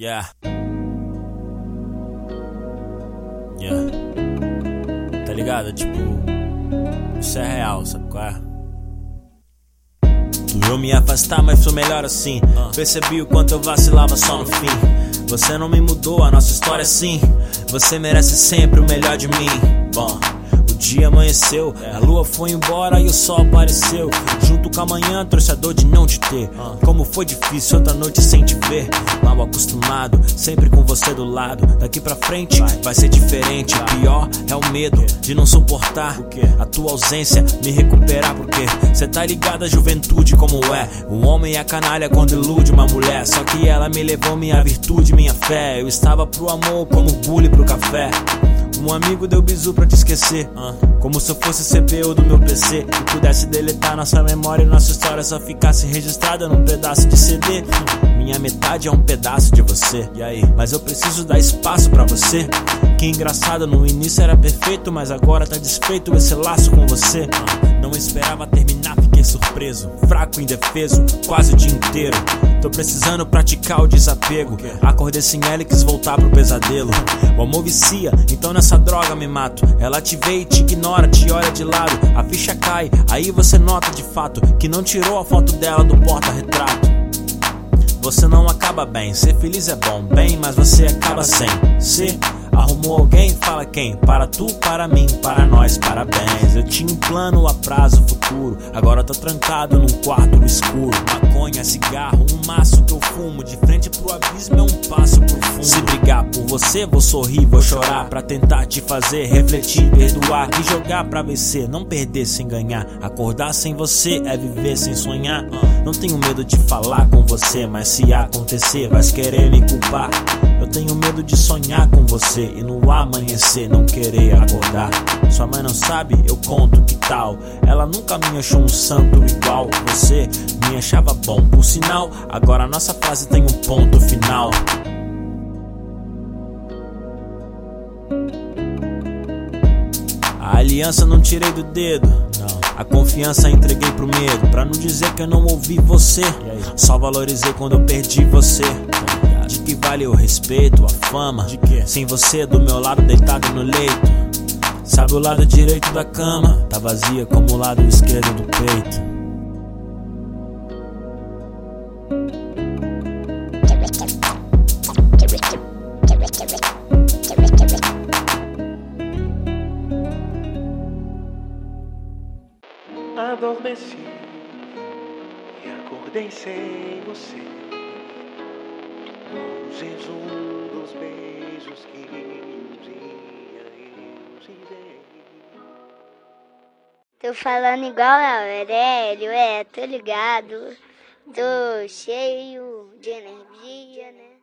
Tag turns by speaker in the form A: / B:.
A: Yeah. Yeah. Tá ligado? Tipo, isso é real, sabe qual é? Eu me afastar, mas sou melhor assim. Percebi o quanto eu vacilava só no fim. Você não me mudou, a nossa história é sim. Você merece sempre o melhor de mim. Bom dia amanheceu, a lua foi embora e o sol apareceu. Junto com a manhã, trouxe a dor de não te ter. Como foi difícil outra noite sem te ver. Mal acostumado, sempre com você do lado. Daqui pra frente vai ser diferente. O pior é o medo de não suportar a tua ausência, me recuperar. Porque cê tá ligado a juventude como é. O homem é canalha quando ilude uma mulher. Só que ela me levou minha virtude, minha fé. Eu estava pro amor como bullying pro café. Um amigo deu bisu pra te esquecer. Como se eu fosse CPU do meu PC. E pudesse deletar nossa memória e nossa história só ficasse registrada num pedaço de CD. Minha metade é um pedaço de você. E aí? Mas eu preciso dar espaço para você. Que engraçado, no início era perfeito, mas agora tá desfeito esse laço com você. Não esperava terminar, fiquei surpreso. Fraco, indefeso, quase o dia inteiro. Tô precisando praticar o desapego. Acordei sem ela e quis voltar pro pesadelo. O amor vicia, então nessa droga me mato. Ela te vê e te ignora, te olha de lado. A ficha cai, aí você nota de fato que não tirou a foto dela do porta-retrato. Você não acaba bem, ser feliz é bom, bem, mas você acaba sem ser. Arrumou alguém? Fala quem? Para tu, para mim, para nós, parabéns. Eu tinha um plano a prazo futuro. Agora tô trancado num quarto no escuro. Maconha, cigarro, um maço que eu fumo. De frente pro abismo é um passo pro você, vou sorrir, vou chorar. Pra tentar te fazer refletir, perdoar e jogar pra vencer. Não perder sem ganhar. Acordar sem você é viver sem sonhar. Não tenho medo de falar com você, mas se acontecer, vai querer me culpar. Eu tenho medo de sonhar com você e no amanhecer não querer acordar. Sua mãe não sabe, eu conto que tal. Ela nunca me achou um santo igual. Você me achava bom, por sinal. Agora nossa frase tem um ponto final. A aliança não tirei do dedo. Não. A confiança entreguei pro medo. Pra não dizer que eu não ouvi você. Só valorizei quando eu perdi você. De que vale o respeito, a fama? De que? Sem você do meu lado deitado no leito. Sabe o lado direito da cama? Tá vazia como o lado esquerdo do peito.
B: Adormeci e acordei sem você. Um jejum dos beijos que um dia eu te dei.
C: Tô falando igual Aurélio, é, tô ligado. Tô cheio de energia, né?